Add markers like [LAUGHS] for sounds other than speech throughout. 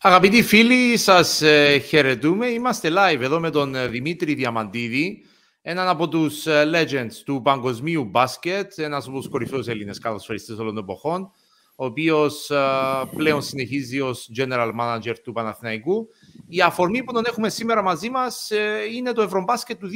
Αγαπητοί φίλοι, σας ε, χαιρετούμε. Είμαστε live εδώ με τον ε, Δημήτρη Διαμαντίδη, έναν από τους ε, legends του παγκοσμίου μπάσκετ, ένας από τους κορυφαίους Έλληνες καλοσφαιριστές όλων των εποχών, ο οποίος ε, πλέον συνεχίζει ως general manager του Παναθηναϊκού. Η αφορμή που τον έχουμε σήμερα μαζί μας ε, είναι το Ευρωμπάσκετ του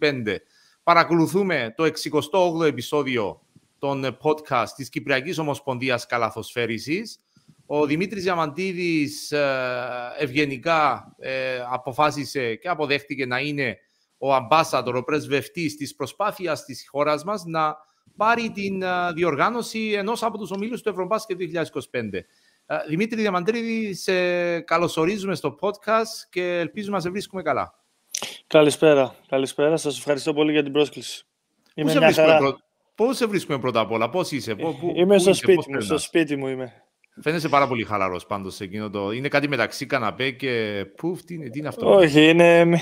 2025. Παρακολουθούμε το 68ο επεισόδιο των podcast της Κυπριακής Ομοσπονδίας Καλαθοσφαίρισης. Ο Δημήτρης Διαμαντίδης ε, ευγενικά ε, αποφάσισε και αποδέχτηκε να είναι ο ambassador, ο πρεσβευτής της προσπάθειας της χώρας μας να πάρει την ε, διοργάνωση ενός από τους ομίλους του Ευρωμπάσκετ 2025. Δημήτρη Διαμαντίδη, σε καλωσορίζουμε στο podcast και ελπίζουμε να σε βρίσκουμε καλά. Καλησπέρα. Καλησπέρα. Σας ευχαριστώ πολύ για την πρόσκληση. Είμαι Πού, σε χαρά. Πώς σε βρίσκουμε πρώτα απ' όλα, πώς είσαι, πού, Είμαι στο, σπίτι μου, στο σπίτι μου είμαι. Φαίνεσαι πάρα πολύ χαλαρός πάντως σε εκείνο το... Είναι κάτι μεταξύ καναπέ και πουφ, τι είναι, τι είναι αυτό; Όχι, είναι,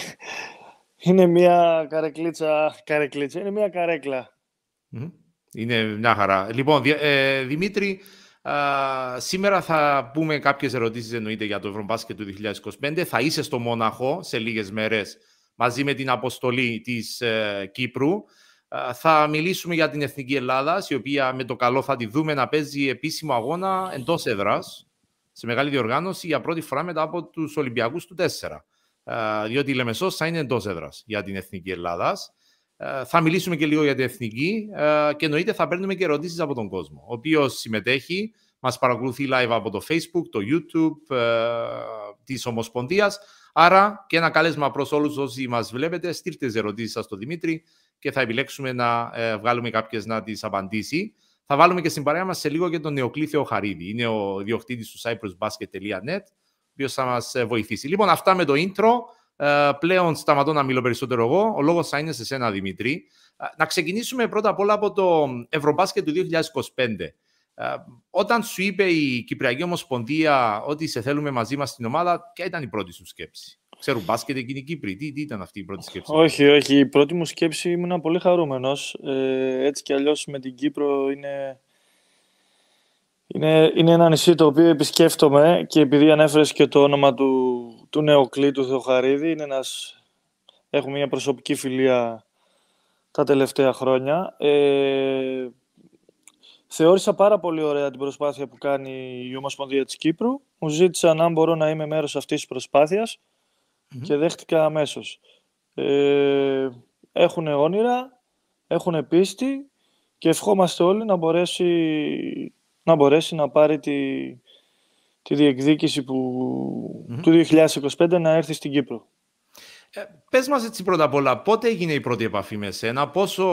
είναι μια καρεκλίτσα, καρεκλίτσα, είναι μια καρέκλα. Είναι μια χαρά. Λοιπόν, ε, Δημήτρη, σήμερα θα πούμε κάποιες ερωτήσεις εννοείται για το Ευρωμπάσκετ του 2025. Θα είσαι στο Μόναχο σε λίγες μέρες μαζί με την αποστολή της ε, Κύπρου. Θα μιλήσουμε για την Εθνική Ελλάδας, η οποία με το καλό θα τη δούμε να παίζει επίσημο αγώνα εντός έδρας σε μεγάλη διοργάνωση για πρώτη φορά μετά από τους Ολυμπιακούς του 4. Διότι η Λεμεσός θα είναι εντός έδρας για την Εθνική Ελλάδας. Θα μιλήσουμε και λίγο για την Εθνική και εννοείται θα παίρνουμε και ερωτήσεις από τον κόσμο, ο οποίος συμμετέχει, μας παρακολουθεί live από το Facebook, το YouTube της Ομοσπονδίας. Άρα και ένα κάλεσμα προς όλους όσοι μας βλέπετε, στείλτε τις ερωτήσεις σας στο Δημήτρη και θα επιλέξουμε να ε, βγάλουμε κάποιες να τις απαντήσει. Θα βάλουμε και στην παρέα μας σε λίγο και τον Νεοκλήθεο Χαρίδη. Είναι ο διοκτήτη του cyprusbasket.net, ο οποίος θα μας ε, βοηθήσει. Λοιπόν, αυτά με το intro. Ε, πλέον σταματώ να μιλώ περισσότερο εγώ. Ο λόγος θα είναι σε σένα, Δημήτρη. Να ξεκινήσουμε πρώτα απ' όλα από το Ευρωμπάσκετ του 2025. Όταν σου είπε η Κυπριακή Ομοσπονδία ότι σε θέλουμε μαζί μας στην ομάδα, ποια ήταν η πρώτη σου σκέψη; Ξέρουν μπάσκετ εκείνη η Κύπρη. Τι, τι ήταν αυτή η πρώτη σκέψη; Όχι, όχι. Η πρώτη μου σκέψη ήμουν πολύ χαρούμενος. Ε, έτσι κι αλλιώς με την Κύπρο είναι, είναι, είναι ένα νησί το οποίο επισκέφτομαι και επειδή ανέφερες και το όνομα του, του Νεοκλή του Θεοχαρίδη, είναι ένας, έχουμε μια προσωπική φιλία τα τελευταία χρόνια. Ε, θεώρησα πάρα πολύ ωραία την προσπάθεια που κάνει η Ομοσπονδία της Κύπρου. Μου ζήτησαν αν μπορώ να είμαι μέρος αυτής της προσπάθειας και δέχτηκα αμέσως. Ε, έχουν όνειρα, έχουν πίστη και ευχόμαστε όλοι να μπορέσει να, μπορέσει να πάρει τη, τη διεκδίκηση που, του 2025 να έρθει στην Κύπρο. Ε, πες μας έτσι πρώτα απ' όλα, πότε έγινε η πρώτη επαφή με σένα, πόσο,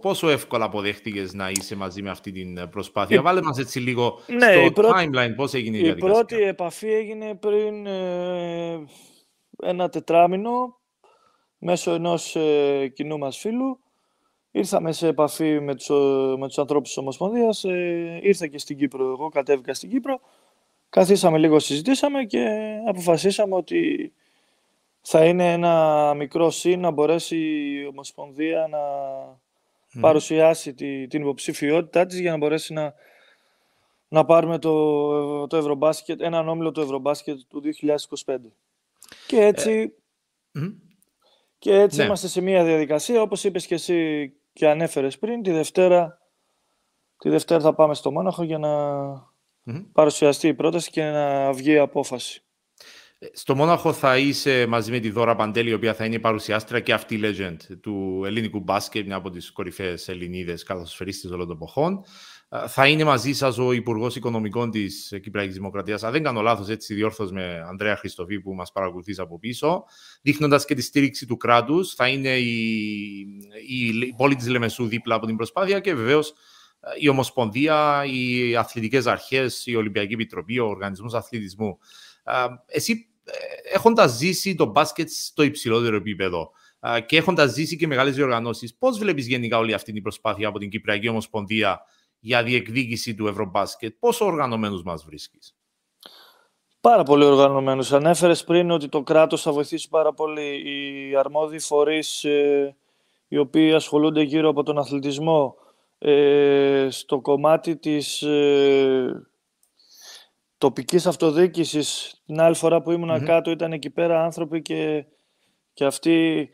πόσο εύκολα αποδέχτηκες να είσαι μαζί με αυτή την προσπάθεια; Η... Βάλε μας έτσι λίγο ναι, στο timeline πώς έγινε η, η διαδικασία. Η πρώτη επαφή έγινε πριν ε, ένα τετράμινο μέσω ενός ε, κοινού μας φίλου. Ήρθαμε σε επαφή με τους, ε, με τους ανθρώπους της Ομοσπονδίας, ε, ήρθα και στην Κύπρο, εγώ κατέβηκα στην Κύπρο, καθίσαμε λίγο, συζητήσαμε και αποφασίσαμε ότι θα είναι ένα μικρό σύν να μπορέσει η Ομοσπονδία να παρουσιάσει τη, την υποψηφιότητά της για να μπορέσει να, να πάρουμε το, το Ευρωμπάσκετ, έναν όμιλο του Ευρωμπάσκετ του 2025. Και έτσι, ε, και έτσι ναι. είμαστε σε μια διαδικασία, όπως είπες και εσύ και ανέφερες πριν, τη Δευτέρα, τη Δευτέρα θα πάμε στο Μόναχο για να παρουσιαστεί η πρόταση και να βγει η απόφαση. Ε, στο Μόναχο θα είσαι μαζί με τη Δώρα Παντέλη, η οποία θα είναι η παρουσιάστρια και αυτή η legend του ελληνικού μπάσκετ, μια από τις κορυφαίες Ελληνίδες καθοσφαιρίστες όλων των εποχών. Θα είναι μαζί σας ο Υπουργός Οικονομικών της Κυπριακής Δημοκρατίας. Αν δεν κάνω λάθος, έτσι διόρθω με Ανδρέα Χριστοφή που μας παρακολουθείς από πίσω, δείχνοντας και τη στήριξη του κράτους. Θα είναι η, η πόλη της Λεμεσού δίπλα από την προσπάθεια και βεβαίως η Ομοσπονδία, οι αθλητικές αρχές, η Ολυμπιακή Επιτροπή, ο Οργανισμός Αθλητισμού. Εσύ, ε, έχοντας ζήσει το μπάσκετ στο υψηλότερο επίπεδο και έχοντας ζήσει και μεγάλες διοργανώσεις, πώς βλέπεις γενικά όλη αυτή την προσπάθεια από την Κυπριακή Ομοσπονδία για διεκδίκηση του Ευρωμπάσκετ. Πόσο οργανωμένους μας βρίσκεις; Πάρα πολύ οργανωμένους. Ανέφερες πριν ότι το κράτος θα βοηθήσει πάρα πολύ. Οι αρμόδιοι φορείς ε, οι οποίοι ασχολούνται γύρω από τον αθλητισμό ε, στο κομμάτι της, ε, τοπικής αυτοδιοίκησης. Την άλλη φορά που ήμουν κάτω ήταν εκεί πέρα άνθρωποι και, και αυτοί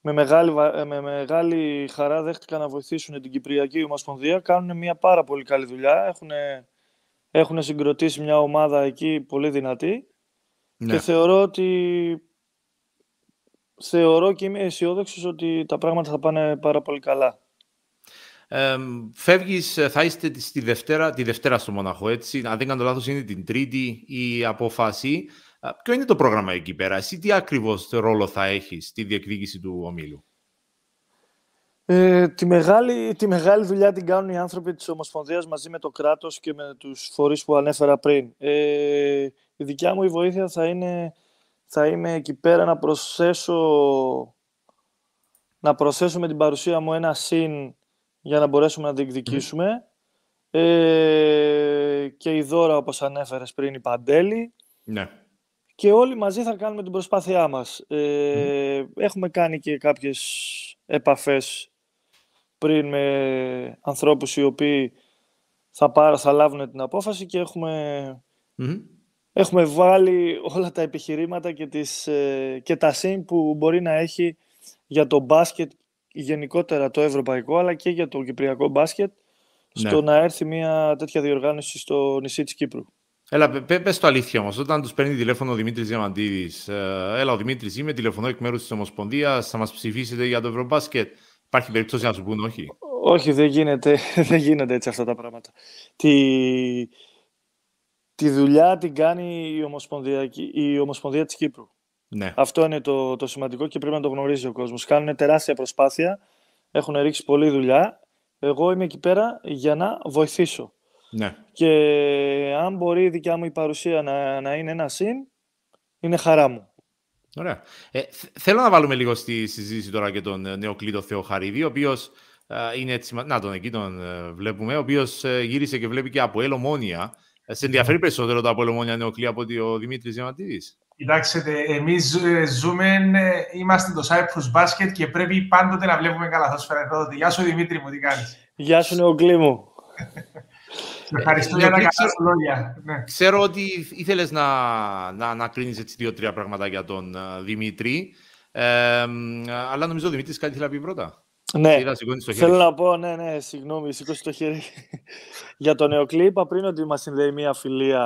με μεγάλη, με μεγάλη χαρά δέχτηκαν να βοηθήσουν την Κυπριακή Ομοσπονδία. Κάνουν μια πάρα πολύ καλή δουλειά. Έχουν, έχουν συγκροτήσει μια ομάδα εκεί πολύ δυνατή. Ναι. Και θεωρώ ότι θεωρώ και είμαι αισιόδοξος ότι τα πράγματα θα πάνε πάρα πολύ καλά. Ε, φεύγεις, θα είστε στη Δευτέρα, τη Δευτέρα στο Μοναχό, έτσι. Αν δεν κάνω λάθος, είναι την Τρίτη η απόφαση. Ποιο είναι το πρόγραμμα εκεί πέρα, εσύ τι ακριβώς ρόλο θα έχεις στη διεκδίκηση του ομίλου; Ε, τη, μεγάλη, τη μεγάλη δουλειά την κάνουν οι άνθρωποι της Ομοσπονδίας μαζί με το κράτος και με τους φορείς που ανέφερα πριν. Ε, η δικιά μου η βοήθεια θα είναι θα είμαι εκεί πέρα να προσθέσω να προσθέσω με την παρουσία μου ένα συν για να μπορέσουμε να διεκδικήσουμε. Ε, και η δώρα, όπως ανέφερες πριν, η Παντέλη. Ναι. Και όλοι μαζί θα κάνουμε την προσπάθειά μας. Ε, Έχουμε κάνει και κάποιες επαφές πριν με ανθρώπους οι οποίοι θα, πάρω, θα λάβουν την απόφαση και έχουμε, έχουμε βάλει όλα τα επιχειρήματα και, τις, ε, και τα συν που μπορεί να έχει για το μπάσκετ γενικότερα το ευρωπαϊκό αλλά και για το κυπριακό μπάσκετ ναι. στο να έρθει μια τέτοια διοργάνωση στο νησί της Κύπρου. Έλα, πες το αλήθεια όμως, όταν τους παίρνει τηλέφωνο ο Δημήτρης Διαμαντίδης, ε, έλα ο Δημήτρης είμαι, τηλεφωνώ εκ μέρους της Ομοσπονδίας, θα μας ψηφίσετε για το Ευρωμπάσκετ. Υπάρχει περίπτωση να σου πούν όχι; Όχι, δεν γίνεται, [LAUGHS] δεν γίνεται έτσι αυτά τα πράγματα. Τη, τη δουλειά την κάνει η Ομοσπονδία, η Ομοσπονδία της Κύπρου. Ναι. Αυτό είναι το, το σημαντικό και πρέπει να το γνωρίζει ο κόσμος. Κάνουν τεράστια προσπάθεια, έχουν ρίξει πολλή δουλειά. Εγώ είμαι εκεί πέρα για να βοηθήσω. Ναι. Και αν μπορεί η δικιά μου η παρουσία να, να είναι ένα συν, είναι χαρά μου. Ωραία. Ε, θέλω να βάλουμε λίγο στη συζήτηση τώρα και τον ε, Νεοκλήτο Θεοχαρίδη, ο οποίος ε, είναι έτσι. Να τον εκεί τον ε, βλέπουμε, ο οποίος γύρισε και βλέπει και από ελομόνια. Σε ενδιαφέρει περισσότερο το από ελομόνια Νεοκλή από ότι ο Δημήτρης Διαματίδη. Κοιτάξτε, εμείς ζούμε, είμαστε το Cyprus Basket και πρέπει πάντοτε να βλέπουμε καλά σφαίρα εδώ. Γεια σου Δημήτρη μου, τι κάνεις; Γεια σου Νεοκλή μου. [LAUGHS] Ευχαριστώ για τα καλά σου λόγια. Ναι. Ξέρω ότι ήθελες να, να, να κρίνει έτσι δύο-τρία πράγματα για τον Δημήτρη. Ε, αλλά νομίζω ο Δημήτρης κάτι θέλει να πει πρώτα. Ναι, θέλω να πω, ναι, ναι, συγγνώμη, σήκωσε το χέρι. [LAUGHS] για τον Νεοκλή είπα πριν ότι μας συνδέει μια φιλία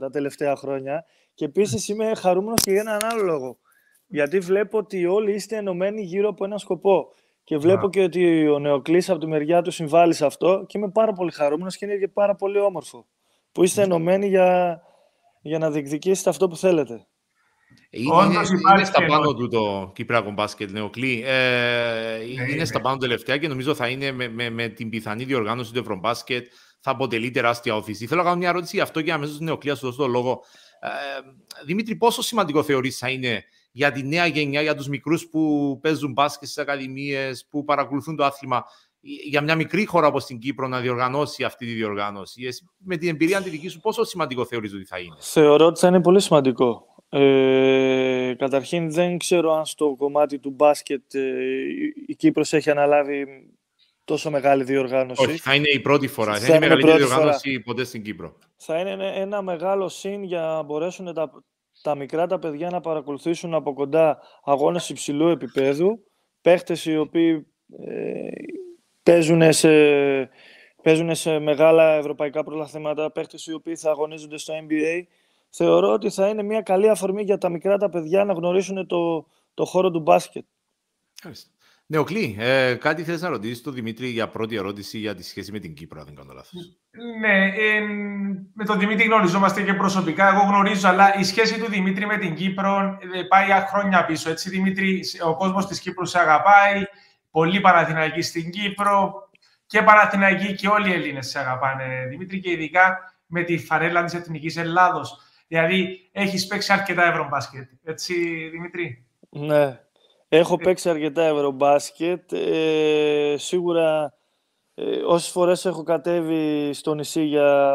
τα τελευταία χρόνια. Και επίσης είμαι χαρούμενος και για έναν άλλο λόγο. Γιατί βλέπω ότι όλοι είστε ενωμένοι γύρω από ένα σκοπό. Και βλέπω και ότι ο Νεοκλής από τη μεριά του συμβάλλει σε αυτό και είμαι πάρα πολύ χαρούμενος και είναι και πάρα πολύ όμορφο. Που είστε ενωμένοι για, για να διεκδικήσετε αυτό που θέλετε. Είναι, είναι, στα πάνω του το Κυπριακό μπάσκετ, Νεοκλή. Ε, ναι, είναι στα πάνω του τελευταία και νομίζω θα είναι με, με, με την πιθανή διοργάνωση του Ευρωμπάσκετ θα αποτελεί τεράστια όθηση. Θέλω να κάνω μια ερώτηση γι' αυτό και αμέσως Νεοκλία, σου δώσω το λόγο. Ε, Δημήτρη, πόσο σημαντικό θεωρείς θα είναι για τη νέα γενιά, για τους μικρούς που παίζουν μπάσκετ στις ακαδημίες, που παρακολουθούν το άθλημα, για μια μικρή χώρα όπως την Κύπρο να διοργανώσει αυτή τη διοργάνωση. με την εμπειρία τη δική σου, πόσο σημαντικό θεωρείς ότι θα είναι; Θεωρώ ότι θα είναι πολύ σημαντικό. Ε, καταρχήν δεν ξέρω αν στο κομμάτι του μπάσκετ ε, η Κύπρος έχει αναλάβει τόσο μεγάλη διοργάνωση. Όχι, θα είναι η πρώτη φορά. Θα, θα είναι η μεγαλύτερη διοργάνωση φορά. ποτέ στην Κύπρο. Θα είναι ένα μεγάλο συν για να μπορέσουν τα, τα μικρά τα παιδιά να παρακολουθήσουν από κοντά αγώνες υψηλού επίπεδου, παίχτες οι οποίοι ε, παίζουν, σε, παίζουν σε μεγάλα ευρωπαϊκά πρωταθλήματα, παίχτες οι οποίοι θα αγωνίζονται στο NBA. Θεωρώ ότι θα είναι μια καλή αφορμή για τα μικρά τα παιδιά να γνωρίσουν το, το χώρο του μπάσκετ. Νεοκλή, ε, κάτι θέλεις να ρωτήσεις τον Δημήτρη για πρώτη ερώτηση για τη σχέση με την Κύπρο, αν δεν κάνω λάθος. Ναι, ε, με τον Δημήτρη γνωριζόμαστε και προσωπικά. Εγώ γνωρίζω, αλλά η σχέση του Δημήτρη με την Κύπρο ε, πάει χρόνια πίσω. Έτσι, Δημήτρη, ο κόσμος της Κύπρου σε αγαπάει. Πολύ Παναθηναϊκοί στην Κύπρο. Και Παναθηναϊκοί και όλοι οι Έλληνες σε αγαπάνε, Δημήτρη, και ειδικά με τη φαρέλα της Εθνικής Ελλάδος. Δηλαδή, έχεις παίξει αρκετά ευρωμπάσκετ. Έτσι, Δημήτρη; Ναι, Έχω ε. παίξει αρκετά ευρωμπάσκετ. Ε, σίγουρα ε, όσες φορές έχω κατέβει στο νησί για,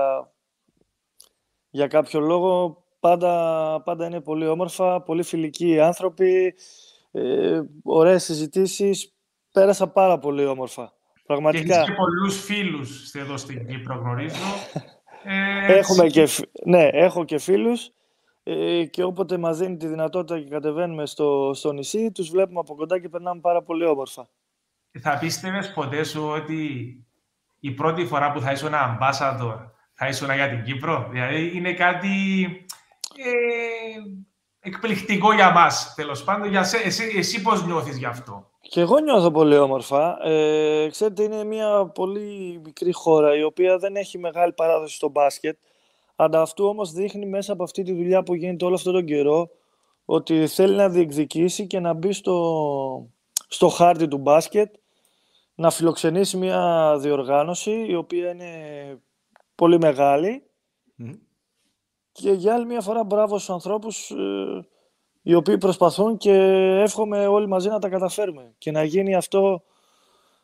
για κάποιο λόγο, πάντα, πάντα είναι πολύ όμορφα, πολύ φιλικοί άνθρωποι, ε, ωραίες συζητήσεις. Πέρασα πάρα πολύ όμορφα. Πραγματικά. Και έχεις και πολλούς φίλους εδώ στην Κύπρο, γνωρίζω. [LAUGHS] Ε, Έχουμε και, ναι, έχω και φίλους ε, και όποτε μας δίνει τη δυνατότητα και κατεβαίνουμε στο, στο νησί, τους βλέπουμε από κοντά και περνάμε πάρα πολύ όμορφα. Θα πίστευες ποτέ σου ότι η πρώτη φορά που θα ήσουν ambassador θα ήσουν για την Κύπρο; Δηλαδή είναι κάτι ε, εκπληκτικό για μας, τέλος πάντων. Για σε, εσύ, εσύ πώς νιώθεις γι' αυτό; Και εγώ νιώθω πολύ όμορφα. Ε, ξέρετε, είναι μια πολύ μικρή χώρα η οποία δεν έχει μεγάλη παράδοση στο μπάσκετ. Αυτού όμως δείχνει μέσα από αυτή τη δουλειά που γίνεται όλο αυτόν τον καιρό ότι θέλει να διεκδικήσει και να μπει στο, στο χάρτη του μπάσκετ, να φιλοξενήσει μια διοργάνωση η οποία είναι πολύ μεγάλη. Και για άλλη μια φορά μπράβο στους ανθρώπους ε, οι οποίοι προσπαθούν και εύχομαι όλοι μαζί να τα καταφέρουμε. Και να γίνει αυτό,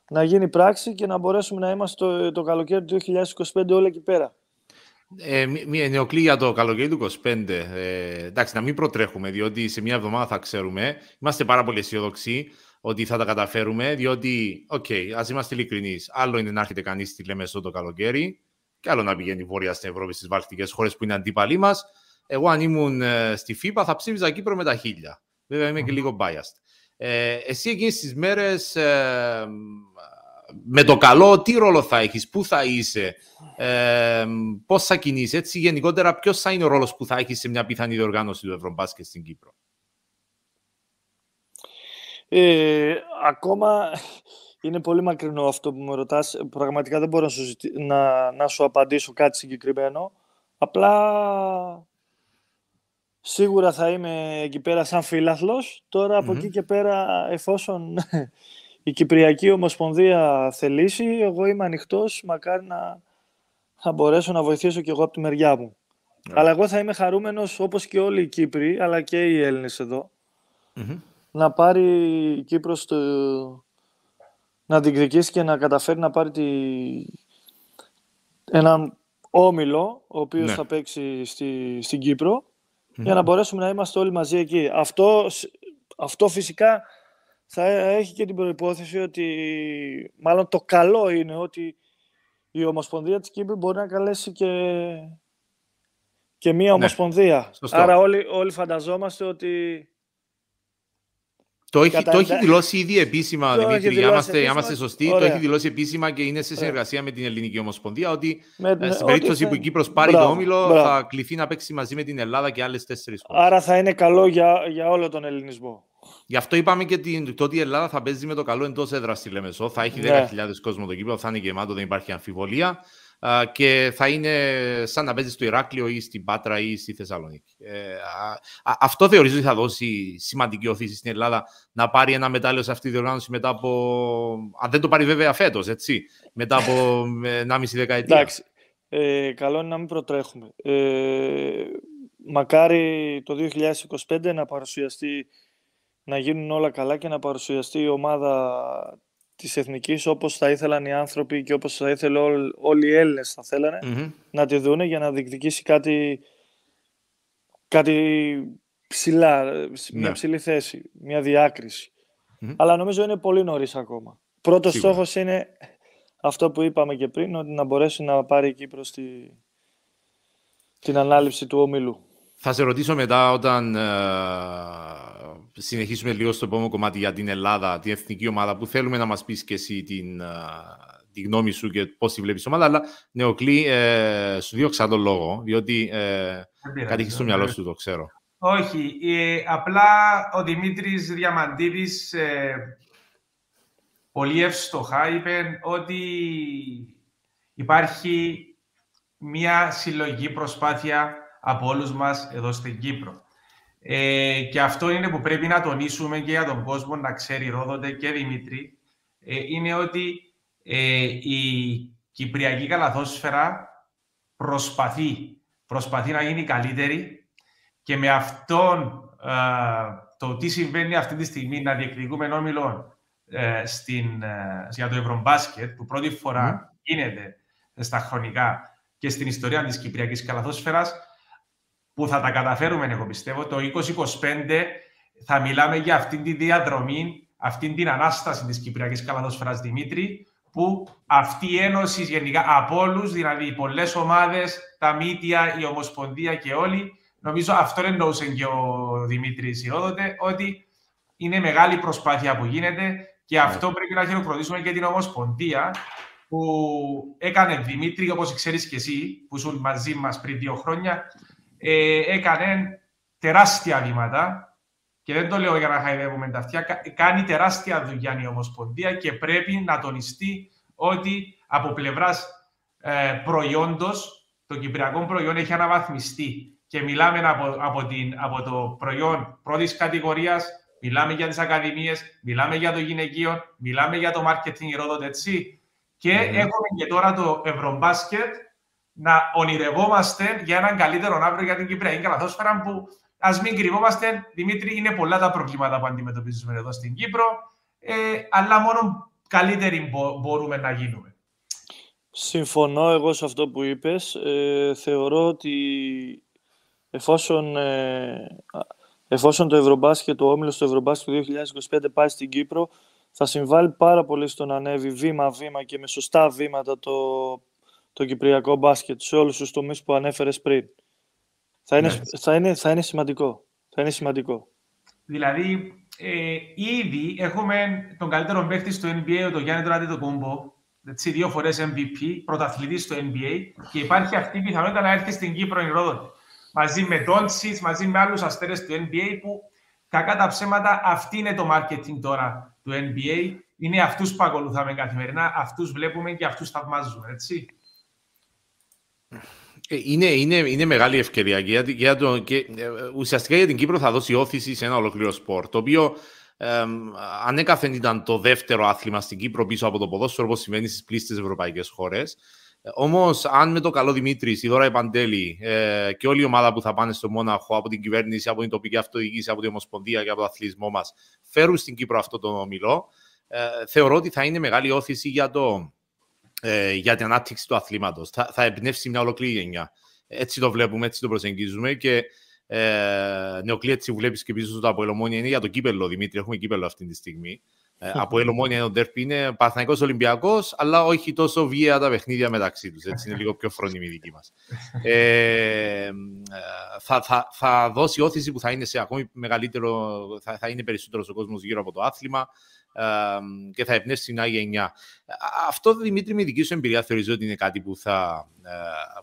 να γίνει πράξη και να μπορέσουμε να είμαστε το, το καλοκαίρι του 2025 όλοι εκεί πέρα. Ε, μια νεοκλή για το καλοκαίρι του 2025. Ε, εντάξει, να μην προτρέχουμε, διότι σε μια εβδομάδα θα ξέρουμε. Είμαστε πάρα πολύ αισιόδοξοι ότι θα τα καταφέρουμε, διότι, OK, okay, ας είμαστε ειλικρινείς. Άλλο είναι να έρχεται κανείς στη Λεμεσό το καλοκαίρι, και άλλο να πηγαίνει βόρεια στην Ευρώπη, στις βαλτικές χώρες που είναι αντίπαλοι μας. Εγώ, αν ήμουν ε, στη FIBA, θα ψήφιζα Κύπρο με τα χίλια. Βέβαια, είμαι και λίγο biased. Ε, εσύ εκείνες τις μέρες, ε, με το καλό, τι ρόλο θα έχεις, πού θα είσαι, ε, πώς θα κινείσαι, έτσι γενικότερα, ποιος θα είναι ο ρόλος που θα έχεις σε μια πιθανή διοργάνωση του Ευρωμπάσκετ στην Κύπρο; Ε, ακόμα είναι πολύ μακρινό αυτό που με ρωτάς. Πραγματικά δεν μπορώ να σου, να, να σου απαντήσω κάτι συγκεκριμένο. Απλά σίγουρα θα είμαι εκεί πέρα σαν φίλαθλος. Τώρα από εκεί και πέρα εφόσον η Κυπριακή Ομοσπονδία θελήσει, εγώ είμαι ανοιχτός, μακάρι να, θα μπορέσω να βοηθήσω και εγώ από τη μεριά μου. Ναι. Αλλά εγώ θα είμαι χαρούμενος όπως και όλοι οι Κύπροι, αλλά και οι Έλληνες να πάρει η Κύπρος το, να διεκδικήσει και να καταφέρει να πάρει τη... έναν όμιλο, ο οποίος ναι. θα παίξει στη, στην κυπρο για να μπορέσουμε να είμαστε όλοι μαζί εκεί. Αυτό, αυτό φυσικά θα έχει και την προϋπόθεση ότι, μάλλον το καλό είναι ότι η Ομοσπονδία της Κύπρου μπορεί να καλέσει και, και μία ναι. Ομοσπονδία. Άρα όλοι, όλοι φανταζόμαστε ότι το έχει, το έχει δηλώσει ήδη επίσημα, το Δημήτρη, για είμαστε, είμαστε σωστοί. Ωραία. Το έχει δηλώσει επίσημα και είναι σε συνεργασία με την Ελληνική Ομοσπονδία ότι με, ε, στην περίπτωση που η Κύπρος πάρει μπράβο, το όμιλο μπράβο. θα κληθεί να παίξει μαζί με την Ελλάδα και άλλες τέσσερις χώρες. Άρα θα είναι καλό για, για όλο τον ελληνισμό. Γι' αυτό είπαμε και την, το ότι η Ελλάδα θα παίζει με το καλό εντός έδρας στη Λεμεσό. Θα έχει 10.000 ναι. κόσμο το κύπρο, θα είναι γεμάτο, δεν υπάρχει αμφιβολία και θα είναι σαν να παίζει στο Ηράκλειο ή στην Πάτρα ή στη Θεσσαλονίκη. Ε, αυτό θεωρίζω ότι θα δώσει σημαντική οθήση στην Ελλάδα να πάρει ένα μετάλλιο σε αυτή τη διοργάνωση μετά από. Αν δεν το πάρει βέβαια φέτος, έτσι. Μετά από 1,5 δεκαετία. Εντάξει. Ε, καλό είναι να μην προτρέχουμε. Ε, μακάρι το 2025 να παρουσιαστεί να γίνουν όλα καλά και να παρουσιαστεί η ομάδα Της εθνικής όπως θα ήθελαν οι άνθρωποι και όπως θα ήθελε όλοι οι Έλληνες θα θελανε να τη δούνε για να διεκδικήσει κάτι, κάτι ψηλά, μια ναι. ψηλή θέση, μια διάκριση. Αλλά νομίζω είναι πολύ νωρίς ακόμα. Πρώτος Σίγουρα. στόχος είναι αυτό που είπαμε και πριν, ότι να μπορέσει να πάρει η Κύπρος τη, την ανάληψη του ομίλου. Θα σε ρωτήσω μετά όταν ε, συνεχίσουμε λίγο στο επόμενο κομμάτι για την Ελλάδα, την εθνική ομάδα, που θέλουμε να μας πεις και εσύ την, τη γνώμη σου και πώς τη βλέπεις ομάδα, αλλά Νεοκλή, ε, σου διώξα τον λόγο, διότι ε, κάτι έχει στο μυαλό σου, το ξέρω. Όχι, ε, απλά ο Δημήτρης Διαμαντίδης ε, πολύ εύστοχα είπε ότι υπάρχει μια συλλογική προσπάθεια από όλους μας εδώ στην Κύπρο. Ε, και αυτό είναι που πρέπει να τονίσουμε και για τον κόσμο να ξέρει Ρόδοτε και Δημήτρη, ε, είναι ότι ε, η Κυπριακή καλαθόσφαιρα προσπαθεί, προσπαθεί να γίνει καλύτερη και με αυτόν το τι συμβαίνει αυτή τη στιγμή να διεκδικούμε όμιλο στην, για το Ευρωμπάσκετ που πρώτη φορά γίνεται στα χρονικά και στην ιστορία της Κυπριακής καλαθόσφαιρας που θα τα καταφέρουμε, εγώ πιστεύω. Το 2025 θα μιλάμε για αυτήν τη διαδρομή, αυτήν την ανάσταση της Κυπριακής Καλαδοσφαιράς Δημήτρη, που αυτή η ένωση γενικά από όλους, δηλαδή πολλές ομάδες, τα μύτια, η Ομοσπονδία και όλοι, νομίζω αυτό εννοούσε και ο Δημήτρης Ηρόδοτε, ότι είναι μεγάλη προσπάθεια που γίνεται και ναι. αυτό πρέπει να χειροκροτήσουμε και την Ομοσπονδία που έκανε Δημήτρη, όπως ξέρεις και εσύ, που ήσουν μαζί μας πριν δύο χρόνια, ε, έκανε τεράστια βήματα και δεν το λέω για να χαϊδεύουμε τα αυτιά, κάνει τεράστια δουλειά η Ομοσπονδία και πρέπει να τονιστεί ότι από πλευράς ε, προϊόντος, το κυπριακό προϊόν έχει αναβαθμιστεί. Και μιλάμε από, από, την, από το προϊόν πρώτης κατηγορίας, μιλάμε για τις ακαδημίες, μιλάμε για το γυναικείο, μιλάμε για το marketing ρόδο, έτσι. Και mm. έχουμε και τώρα το Ευρωμπάσκετ να ονειρευόμαστε για έναν καλύτερο αύριο για την Κυπριακή Καλαθόσφαιρα που Α μην κρυβόμαστε, Δημήτρη, είναι πολλά τα προβλήματα που αντιμετωπίζουμε εδώ στην Κύπρο, ε, αλλά μόνο καλύτεροι μπορούμε να γίνουμε. Συμφωνώ εγώ σε αυτό που είπες. Ε, θεωρώ ότι εφόσον, ε, εφόσον το Ευρωμπάσκετ, το όμιλο του Ευρωμπάσκετ του 2025 πάει στην Κύπρο, θα συμβάλλει πάρα πολύ στο να ανέβει βήμα-βήμα και με σωστά βήματα το, το κυπριακό μπάσκετ σε όλους τους τομείς που ανέφερες πριν. Θα είναι, ναι. θα είναι, θα είναι σημαντικό. Θα είναι σημαντικό. Δηλαδή, ε, ήδη έχουμε τον καλύτερο παίκτη στο NBA, τον Γιάννη Τωράτη το Κούμπο, έτσι, δύο φορές MVP, πρωταθλητής στο NBA και υπάρχει αυτή η πιθανότητα να έρθει στην Κύπρο η Ρόδοτη. Μαζί με Ντόντσιτς, μαζί με άλλους αστέρες του NBA που κακά τα ψέματα αυτή είναι το marketing τώρα του NBA. Είναι αυτούς που ακολουθάμε καθημερινά, αυτούς βλέπουμε και αυτούς θαυμάζουμε, έτσι. Ε, είναι, είναι, είναι μεγάλη ευκαιρία για, για το, και, ε, ουσιαστικά για την Κύπρο θα δώσει όθηση σε ένα ολοκληρό σπορ. Το οποίο ε, ανέκαθεν ήταν το δεύτερο άθλημα στην Κύπρο πίσω από το ποδόσφαιρο, όπως συμβαίνει στις πλήστες ευρωπαϊκές χώρες. Όμως, αν με το καλό Δημήτρης, η Δώρα Επαντέλη ε, και όλη η ομάδα που θα πάνε στο Μόναχο από την κυβέρνηση, από την τοπική αυτοδιοίκηση, από την Ομοσπονδία και από το αθλητισμό μας, φέρουν στην Κύπρο αυτό το ομιλό, ε, θεωρώ ότι θα είναι μεγάλη όθηση για το, ε, για την ανάπτυξη του αθλήματος. Θα, θα εμπνεύσει μια ολόκληρη γενιά. Έτσι το βλέπουμε, έτσι το προσεγγίζουμε και ε, νεοκλή έτσι βλέπεις και πίσω στο Αποελομόνια είναι για το κύπελο, Δημήτρη. Έχουμε κύπελο αυτή τη στιγμή. Ε, από Ελομόνια είναι ο Ντέρπι, είναι Παθηναϊκό Ολυμπιακός, αλλά όχι τόσο βία τα παιχνίδια μεταξύ τους. Έτσι είναι λίγο πιο φρόνιμη η δική μας. Ε, θα, θα, θα δώσει όθηση που θα είναι σε ακόμη μεγαλύτερο, θα, θα είναι περισσότερος ο κόσμος γύρω από το άθλημα και θα εμπνεύσει την Άγια γενιά. Αυτό, Δημήτρη, με δική σου εμπειρία θεωρείς ότι είναι κάτι που θα, ε,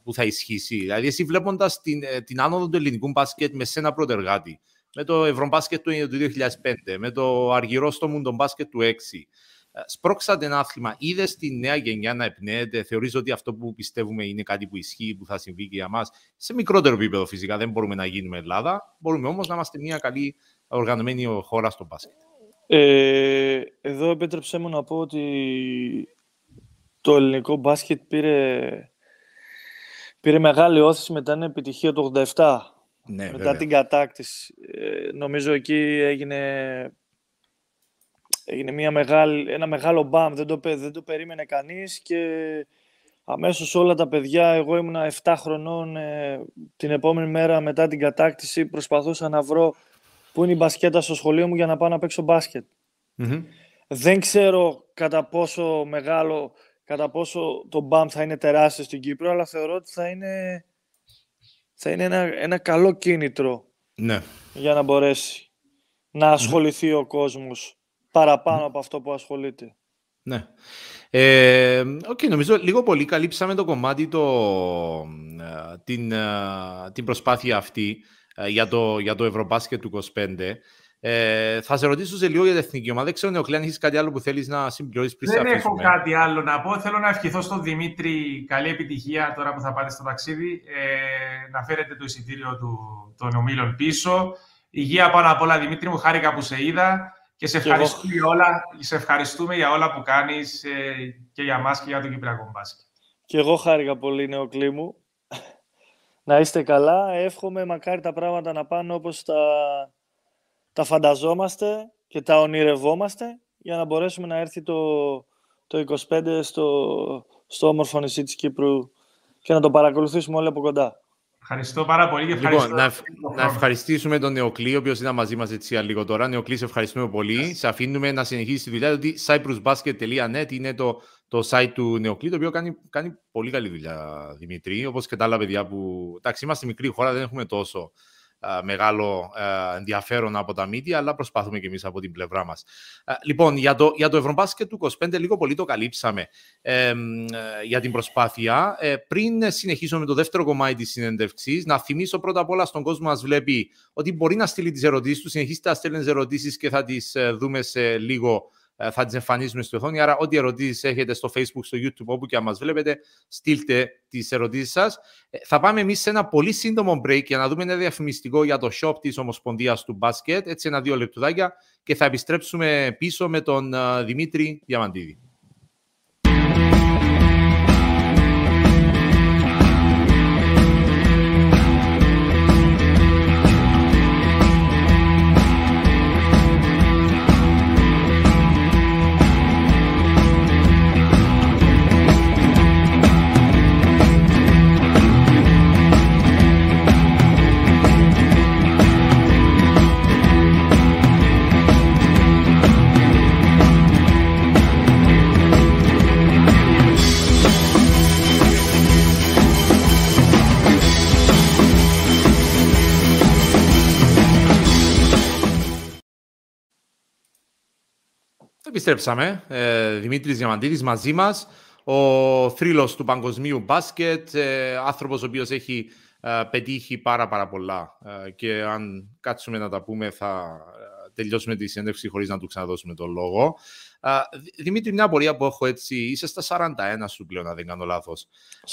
που θα ισχύσει; Δηλαδή, εσύ βλέποντας την, ε, την άνοδο του ελληνικού μπάσκετ με σένα πρώτο εργάτη, με το Ευρωμπάσκετ του 2005, με το αργυρό στο Μουντον μπάσκετ του 6, ε, σπρώξατε ένα άθλημα, είδες τη νέα γενιά να εμπνέεται, θεωρείς ότι αυτό που πιστεύουμε είναι κάτι που ισχύει, που θα συμβεί και για μας; Σε μικρότερο επίπεδο φυσικά δεν μπορούμε να γίνουμε Ελλάδα, μπορούμε όμως να είμαστε μια καλή οργανωμένη χώρα στο μπάσκετ. Ε, εδώ επέτρεψέ μου να πω ότι το ελληνικό μπάσκετ πήρε, πήρε μεγάλη όθηση μετά την επιτυχία του 87. Ναι, μετά την κατάκτηση. Ε, νομίζω εκεί έγινε, έγινε μια μεγάλη, ένα μεγάλο μπαμ. Δεν το, δεν το περίμενε κανείς και αμέσως όλα τα παιδιά, εγώ ήμουνα 7 χρονών, ε, την επόμενη μέρα μετά την κατάκτηση προσπαθούσα να βρω που είναι η μπασκέτα στο σχολείο μου για να πάω να παίξω Δεν ξέρω κατά πόσο μεγάλο, κατά πόσο το μπαμ θα είναι τεράστιο στην Κύπρο, αλλά θεωρώ ότι θα είναι, θα είναι ένα, ένα καλό κίνητρο ναι. για να μπορέσει να ασχοληθεί ο κόσμος παραπάνω από αυτό που ασχολείται. Ναι. Ε, okay, νομίζω λίγο πολύ καλύψαμε το κομμάτι, το, ε, την, ε, την προσπάθεια αυτή. Ε, για το, για το Ευρωμπάσκετ του 25. Ε, θα σε ρωτήσω σε λίγο για την εθνική ομάδα. Δεν ξέρω, αν έχεις κάτι άλλο που θέλεις να συμπληρώσεις πριν Δεν έχω κάτι άλλο να πω. Θέλω να ευχηθώ στον Δημήτρη καλή επιτυχία τώρα που θα πάτε στο ταξίδι. Ε, να φέρετε το εισιτήριο του, των ομίλων πίσω. Υγεία πάνω απ' όλα, Δημήτρη μου. Χάρηκα που σε είδα και σε ευχαριστούμε, για όλα, σε ευχαριστούμε για όλα που κάνεις ε, και για μας και για τον Κυπριακό μπάσκετ. Και εγώ χάρηκα πολύ, Νεοκλή μου. Να είστε καλά. Εύχομαι μακάρι τα πράγματα να πάνε όπως τα, τα φανταζόμαστε και τα ονειρευόμαστε για να μπορέσουμε να έρθει το, το 25 στο, στο όμορφο νησί της Κύπρου και να το παρακολουθήσουμε όλοι από κοντά. Ευχαριστώ πάρα πολύ και λοιπόν, ευχαριστώ. Λοιπόν, να, να ευχαριστήσουμε τον Νεοκλή, ο οποίος ήταν μαζί μας έτσι λίγο τώρα. Νεοκλή, σε ευχαριστούμε πολύ. Σε αφήνουμε να συνεχίσει τη δουλειά του. cyprusbasket.net είναι το, το site του Νεοκλή, το οποίο κάνει, κάνει πολύ καλή δουλειά, Δημήτρη. Όπως και τα άλλα παιδιά που. Εντάξει, είμαστε μικρή χώρα, δεν έχουμε τόσο μεγάλο ενδιαφέρον από τα media, αλλά προσπαθούμε και εμείς από την πλευρά μας. Λοιπόν, για το, για το Ευρωμπάσκετ του 25 λίγο πολύ το καλύψαμε ε, για την προσπάθεια. Ε, πριν συνεχίσω με το δεύτερο κομμάτι της συνέντευξης, να θυμίσω πρώτα απ' όλα στον κόσμο μας βλέπει ότι μπορεί να στείλει τις ερωτήσεις του, συνεχίστε να στέλνει ερωτήσεις και θα τις ε, δούμε σε λίγο ε, θα τις εμφανίζουμε στη οθόνη. Άρα, ό,τι ερωτήσεις έχετε στο Facebook, στο YouTube, όπου και αν μας βλέπετε, στείλτε τις ερωτήσεις σας. Ε, θα πάμε εμείς σε ένα πολύ σύντομο break για να δούμε ένα διαφημιστικό για το shop της Ομοσπονδίας του Μπάσκετ. Έτσι, ένα-δύο λεπτουδάκια και θα επιστρέψουμε πίσω με τον ε, Δημήτρη Διαμαντίδη. Επιστρέψαμε. Ε, Δημήτρης Διαμαντίδης μαζί μας. Ο θρύλος του παγκοσμίου μπάσκετ. Ε, άνθρωπος ο οποίος έχει ε, πετύχει πάρα πάρα πολλά. Ε, και αν κάτσουμε να τα πούμε θα ε, τελειώσουμε τη συνέντευξη χωρίς να του ξαναδώσουμε τον λόγο. Ε, Δημήτρη, μια απορία που έχω έτσι. Είσαι στα 41 σου πλέον, αν δεν κάνω λάθος.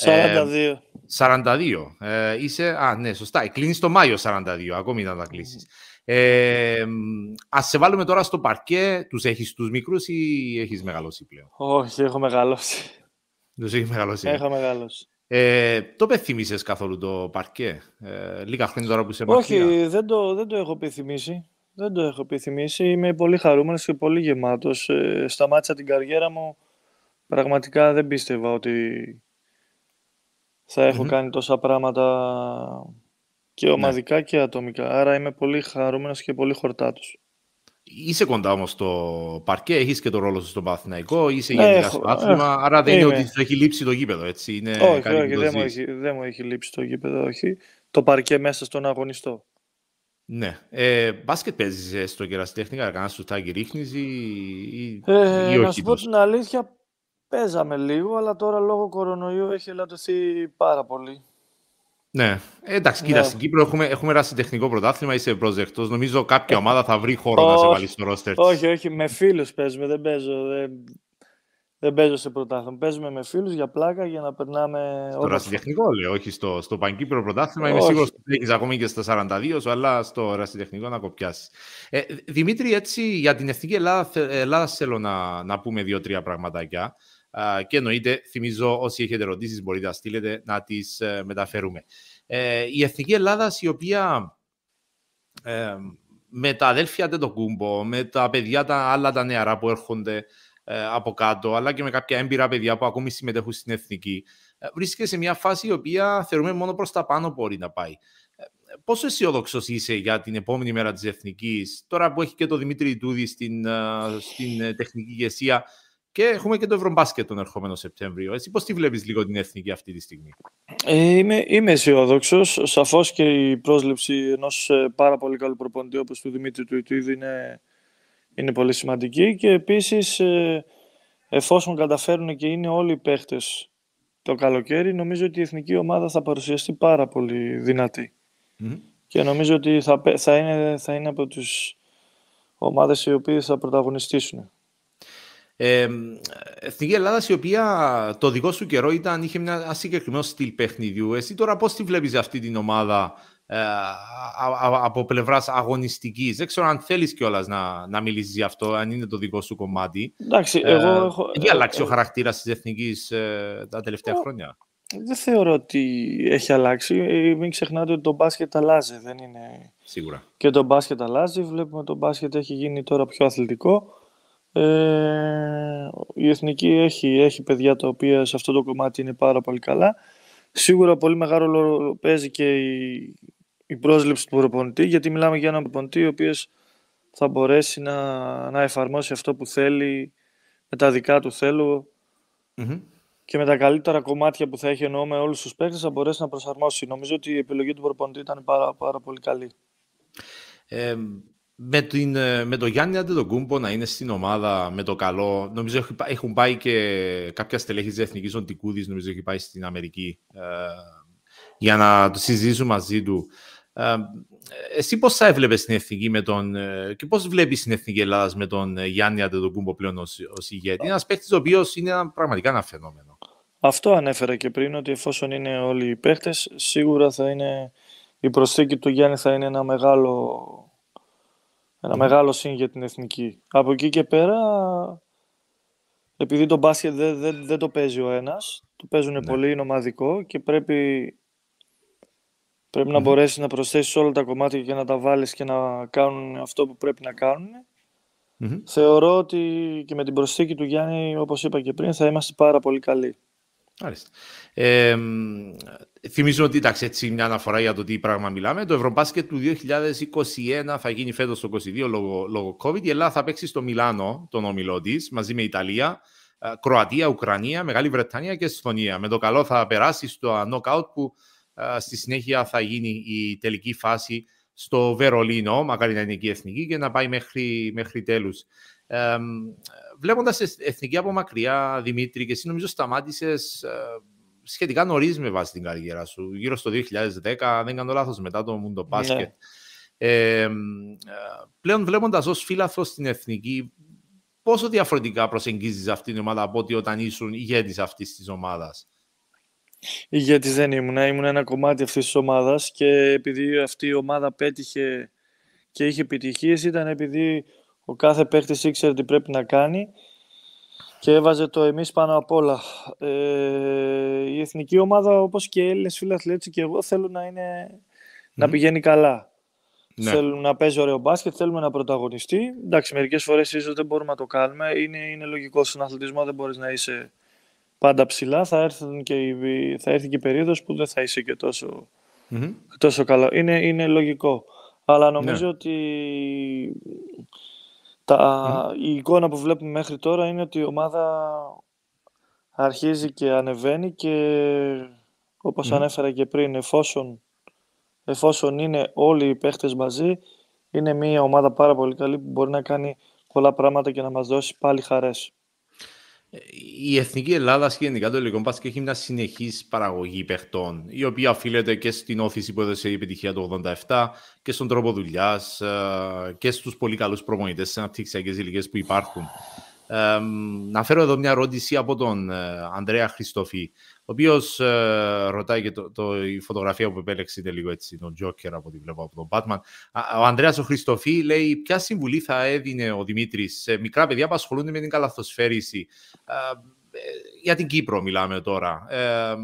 42. 42. είσαι, α, ναι, σωστά. Κλείνεις το Μάιο 42. Ακόμη να τα κλείσεις. Ε, Α σε βάλουμε τώρα στο παρκέ. Τους έχεις τους μικρούς ή έχεις μεγαλώσει πλέον; Όχι, έχω μεγαλώσει. Τους έχεις μεγαλώσει. Έχω μεγαλώσει. Ε, το πεθυμίσαι καθόλου το παρκέ, ε, λίγα χρόνια τώρα που είσαι Όχι, δεν το, δεν το έχω επιθυμήσει. Δεν το έχω επιθυμήσει. Είμαι πολύ χαρούμενος και πολύ γεμάτος. Ε, σταμάτησα την καριέρα μου. Πραγματικά δεν πίστευα ότι θα εχω κάνει τόσα πράγματα και ναι. ομαδικά και ατομικά. Άρα είμαι πολύ χαρούμενος και πολύ χορτάτος. Είσαι κοντά όμως στο παρκέ, έχεις και το ρόλο σου στον Παθηναϊκό, είσαι ναι, γενικά στο άθλημα. Άρα δεν είναι ότι σου έχει λείψει το γήπεδο, έτσι. Είναι όχι, όχι, δεν μου, έχει, δεν μου έχει λείψει το γήπεδο, όχι. Το παρκέ μέσα στον αγωνιστό. Ναι. Ε, μπάσκετ παίζεις στο κεραστέχνικα, κανένας σου τάκι ρίχνεις ή, ή, ε, ή όχι. Να σου πω την αλήθεια, παίζαμε λίγο, αλλά τώρα λόγω κορονοϊού έχει ελαττωθεί πάρα πολύ. Ναι. Ε, εντάξει, κοίτα, ναι. στην Κύπρο έχουμε, έχουμε τεχνικό πρωτάθλημα, είσαι προσδεκτό. Νομίζω κάποια ομάδα θα βρει χώρο να σε βάλει στο ρόστερ. Όχι, όχι, με φίλους παίζουμε. Δεν παίζω, δεν, δεν παίζω σε πρωτάθλημα. Παίζουμε με φίλους για πλάκα για να περνάμε. Στο ρασιτεχνικό λέω, όχι στο, στο Παγκύπρο πρωτάθλημα. Είμαι σίγουρος ότι έχεις ακόμη και στα 42 σου, αλλά στο ρασιτεχνικό να κοπιάσεις. Ε, Δημήτρη, έτσι για την εθνική Ελλάδα, Ελλάδας θέλω να, να πούμε δύο-τρία πραγματάκια και εννοείται, θυμίζω, όσοι έχετε ερωτήσεις, μπορείτε να στείλετε να τις ε, μεταφέρουμε. Ε, η Εθνική Ελλάδα, η οποία ε, με τα αδέλφια Τετοκούμπο, με τα παιδιά τα άλλα τα νεαρά που έρχονται ε, από κάτω, αλλά και με κάποια έμπειρα παιδιά που ακόμη συμμετέχουν στην Εθνική, ε, βρίσκεται σε μια φάση η οποία θεωρούμε μόνο προς τα πάνω μπορεί να πάει. Πόσο αισιόδοξος είσαι για την επόμενη μέρα της Εθνικής, τώρα που έχει και το Δημήτρη Τούδη στην, στην τεχνική ηγεσία, και έχουμε και το Ευρωμπάσκετ τον ερχόμενο Σεπτέμβριο. Εσύ πώς τη βλέπεις λίγο την εθνική αυτή τη στιγμή; Ε, είμαι, είμαι αισιόδοξος. Σαφώς και η πρόσληψη ενός ε, πάρα πολύ καλού προπονητή όπως του Δημήτρη του Ιτουίδη είναι, είναι πολύ σημαντική και επίσης ε, εφόσον καταφέρουν και είναι όλοι οι παίχτες το καλοκαίρι, νομίζω ότι η εθνική ομάδα θα παρουσιαστεί πάρα πολύ Και νομίζω ότι θα, θα, είναι, θα είναι από τις ομάδες οι οποίες θα πρωταγωνιστήσουν. Ε, Εθνική Ελλάδα, η οποία το δικό σου καιρό ήταν, είχε ένα συγκεκριμένο στυλ παιχνιδιού. Εσύ τώρα πώς τη βλέπεις αυτή την ομάδα ε, από πλευράς αγωνιστικής; Δεν ξέρω αν θέλεις κιόλας να, να μιλήσεις γι' αυτό, αν είναι το δικό σου κομμάτι. Εντάξει, ε, εγώ έχω. Έχει αλλάξει ο χαρακτήρας της εθνικής ε, τα τελευταία χρόνια; Δεν θεωρώ ότι έχει αλλάξει. Ε, μην ξεχνάτε ότι το μπάσκετ αλλάζει. Δεν είναι... Σίγουρα. Και το μπάσκετ αλλάζει. Βλέπουμε ότι το μπάσκετ έχει γίνει τώρα πιο αθλητικό. Ε, η Εθνική έχει, έχει παιδιά τα οποία σε αυτό το κομμάτι είναι πάρα πολύ καλά Σίγουρα πολύ μεγάλο ρόλο παίζει και η, η πρόσληψη του προπονητή, γιατί μιλάμε για έναν προπονητή ο οποίος θα μπορέσει να, να εφαρμόσει αυτό που θέλει με τα δικά του θελω και με τα καλύτερα κομμάτια που θα έχει εννοώ με όλους τους παίκτες θα μπορέσει να προσαρμόσει. Νομίζω ότι η επιλογή του προπονητή ήταν πάρα, πάρα πολύ καλή. Ε, με, την, ε, με το Γιάννη Αντετοκούμπο να είναι στην ομάδα με το καλό, νομίζω έχουν πάει και κάποια στελέχη της Εθνικής Οντικούδης, νομίζω έχει πάει στην Αμερική ε, για να το συζητήσουν μαζί του. Ε, εσύ πώς θα έβλεπες την Εθνική με τον, ε, και πώς βλέπεις την Εθνική Ελλάδας με τον Γιάννη Αντετοκούμπο πλέον ως, ως ηγέτη; Είναι ένας παίχτης ο οποίος είναι ένα, πραγματικά ένα φαινόμενο. Αυτό ανέφερα και πριν, ότι εφόσον είναι όλοι οι παίχτες, σίγουρα θα είναι, η προσθήκη του Γιάννη θα είναι ένα μεγάλο ένα μεγάλο σύν για την εθνική. Από εκεί και πέρα, επειδή το μπάσκετ δεν, δεν, δεν το παίζει ο ένας, το παίζουν ναι. πολύ, είναι ομαδικό και πρέπει, πρέπει να μπορέσεις να προσθέσεις όλα τα κομμάτια και να τα βάλεις και να κάνουν αυτό που πρέπει να κάνουν. Θεωρώ ότι και με την προσθήκη του Γιάννη, όπως είπα και πριν, θα είμαστε πάρα πολύ καλοί. Άρεστα. Ε, θυμίζω ότι εντάξει, έτσι μια αναφορά για το τι πράγμα μιλάμε. Το Ευρωμπάσκετ του 2021 θα γίνει φέτος το 2022 λόγω, λόγω COVID. Η Ελλάδα θα παίξει στο Μιλάνο τον όμιλό της μαζί με Ιταλία, ε, Κροατία, Ουκρανία, Μεγάλη Βρετανία και Εσθονία. Με το καλό θα περάσει στο knockout που ε, στη συνέχεια θα γίνει η τελική φάση στο Βερολίνο, μακάρι να είναι εκεί εθνική και να πάει μέχρι, μέχρι τέλους. Ε, Βλέποντας εθνική από μακριά, Δημήτρη, και εσύ νομίζω σταμάτησες ε, σχετικά νωρίς με βάση την καριέρα σου, γύρω στο 2010, δεν κάνω λάθος, μετά το Mundo Basket. Ναι. Ε, πλέον βλέποντας ως φίλαθρος στην εθνική, πόσο διαφορετικά προσεγγίζεις αυτή την ομάδα από ότι όταν ήσουν ηγέτης αυτής της ομάδας; Ηγέτης δεν ήμουν. Ήμουν ένα κομμάτι αυτής της ομάδας και επειδή αυτή η ομάδα πέτυχε και είχε επιτυχίες, ήταν επειδή ο κάθε παίχτης ήξερε τι πρέπει να κάνει και έβαζε το εμείς πάνω απ' όλα. Ε, η εθνική ομάδα, όπως και οι Έλληνες φίλοι και εγώ, θέλουν να, είναι, να πηγαίνει καλά. Ναι. Θέλουν να παίζει ωραίο μπάσκετ, θέλουμε να πρωταγωνιστεί. Εντάξει, μερικές φορές ίσως δεν μπορούμε να το κάνουμε. Είναι, είναι λογικό στον αθλητισμό, δεν μπορείς να είσαι πάντα ψηλά. Θα, έρθουν και η, θα έρθει και η περίοδος που δεν θα είσαι και τόσο, mm-hmm. τόσο καλό. Είναι, είναι λογικό. Αλλά νομίζω ναι. ότι τα, Η εικόνα που βλέπουμε μέχρι τώρα είναι ότι η ομάδα αρχίζει και ανεβαίνει και όπως ανέφερα και πριν, εφόσον, εφόσον είναι όλοι οι παίχτες μαζί, είναι μια ομάδα πάρα πολύ καλή που μπορεί να κάνει πολλά πράγματα και να μας δώσει πάλι χαρές η Εθνική Ελλάδα και γενικά το ελληνικό μπάσκετ έχει μια συνεχής παραγωγή παιχτών, η οποία οφείλεται και στην όθηση που έδωσε η επιτυχία του 87 και στον τρόπο δουλειάς ε, και στους πολύ καλούς προπονητές σε αναπτυξιακέ ηλικίε που υπάρχουν. Ε, να φέρω εδώ μια ερώτηση από τον ε, Ανδρέα Χριστοφή, ο οποίος ε, ρωτάει και το, το, η φωτογραφία που επέλεξε λίγο έτσι, τον Τζόκερ από ό,τι βλέπω από τον Batman. Ο Ανδρέας ο Χριστοφή λέει: Ποια συμβουλή θα έδινε ο Δημήτρης σε μικρά παιδιά που ασχολούνται με την καλαθοσφαίριση. Ε, για την Κύπρο μιλάμε τώρα. Ε,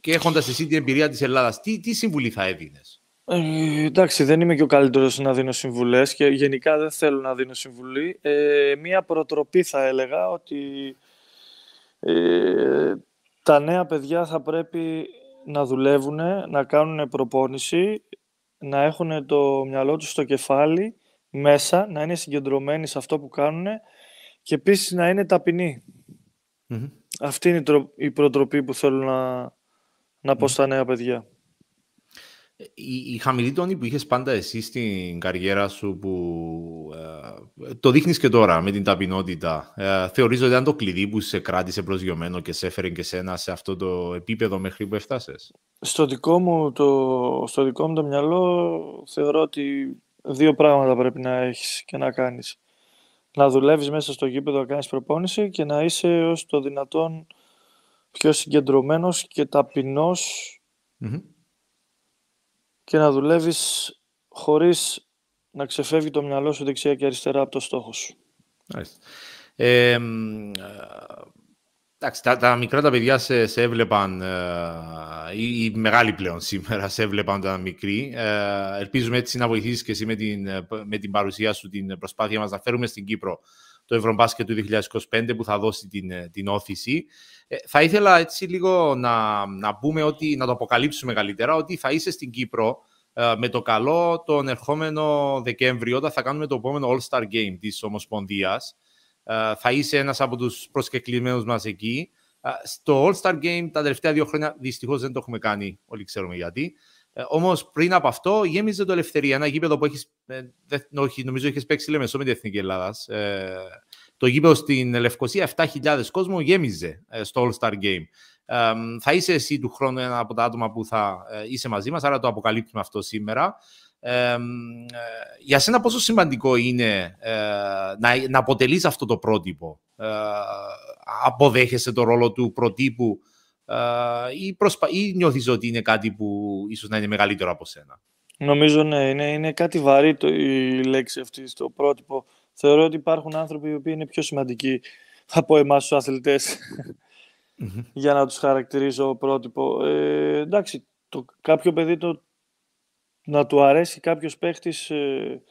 και έχοντας εσύ την εμπειρία της Ελλάδας, τι, τι συμβουλή θα έδινες; Ε, εντάξει, δεν είμαι και ο καλύτερος να δίνω συμβουλές και γενικά δεν θέλω να δίνω συμβουλή. Ε, μία προτροπή θα έλεγα ότι ε, τα νέα παιδιά θα πρέπει να δουλεύουν, να κάνουν προπόνηση, να έχουν το μυαλό τους στο κεφάλι μέσα, να είναι συγκεντρωμένοι σε αυτό που κάνουν και επίσης να είναι Αυτή είναι η προτροπή που θέλω να, να πω στα νέα παιδιά. Η, η χαμηλή τόνη που είχες πάντα εσύ στην καριέρα σου που ε, το δείχνεις και τώρα με την ταπεινότητα ε, θεωρείς ότι ήταν το κλειδί που σε κράτησε προσγειωμένο και σε έφερε και σένα σε αυτό το επίπεδο μέχρι που έφτασες; Στο δικό μου το, στο δικό μου το μυαλό θεωρώ ότι δύο πράγματα πρέπει να έχεις και να κάνεις. Να δουλεύεις μέσα στο γήπεδο, να κάνεις προπόνηση και να είσαι ως το δυνατόν πιο συγκεντρωμένος και ταπεινος και να δουλεύεις χωρίς να ξεφεύγει το μυαλό σου δεξιά και αριστερά από το στόχο σου. Ε, εντάξει, τα, τα, μικρά τα παιδιά σε, σε έβλεπαν, οι, οι μεγάλοι πλέον σήμερα σε έβλεπαν όταν ήταν μικροί. Ε, ελπίζουμε έτσι να βοηθήσεις και εσύ με την, με την παρουσία σου την προσπάθεια μας να φέρουμε στην Κύπρο το Ευρωμπάσκετ του 2025 που θα δώσει την, την όθηση. θα ήθελα έτσι λίγο να, να πούμε ότι, να το αποκαλύψουμε καλύτερα, ότι θα είσαι στην Κύπρο με το καλό τον ερχόμενο Δεκέμβριο, όταν θα κάνουμε το επόμενο All-Star Game της Ομοσπονδίας. θα είσαι ένας από τους προσκεκλημένους μας εκεί. Στο All-Star Game τα τελευταία δύο χρόνια δυστυχώς δεν το έχουμε κάνει, όλοι ξέρουμε γιατί. Ε, Όμως πριν από αυτό γέμιζε το Ελευθερία, ένα γήπεδο που έχεις. Ε, όχι, νομίζω έχει παίξει λέμε με την Εθνική Ελλάδας. Ε, το γήπεδο στην Λευκοσία, 7.000 κόσμο γέμιζε ε, στο All-Star Game. Ε, θα είσαι εσύ του χρόνου ένα από τα άτομα που θα ε, είσαι μαζί μας, άρα το αποκαλύπτουμε αυτό σήμερα. Ε, για σένα πόσο σημαντικό είναι να, να αποτελείς αυτό το πρότυπο; αποδέχεσαι το ρόλο του προτύπου ή, προσπα... ή νιώθεις ότι είναι κάτι που ίσως να είναι μεγαλύτερο από σένα; Νομίζω ναι, είναι, είναι κάτι βαρύ το, η λέξη αυτή στο πρότυπο. Θεωρώ ότι υπάρχουν άνθρωποι οι οποίοι είναι πιο σημαντικοί από εμάς τους αθλητες [LAUGHS] για να τους χαρακτηρίζω πρότυπο. Ε, εντάξει, το, κάποιο παιδί το, να του αρέσει κάποιος παίχτης ε,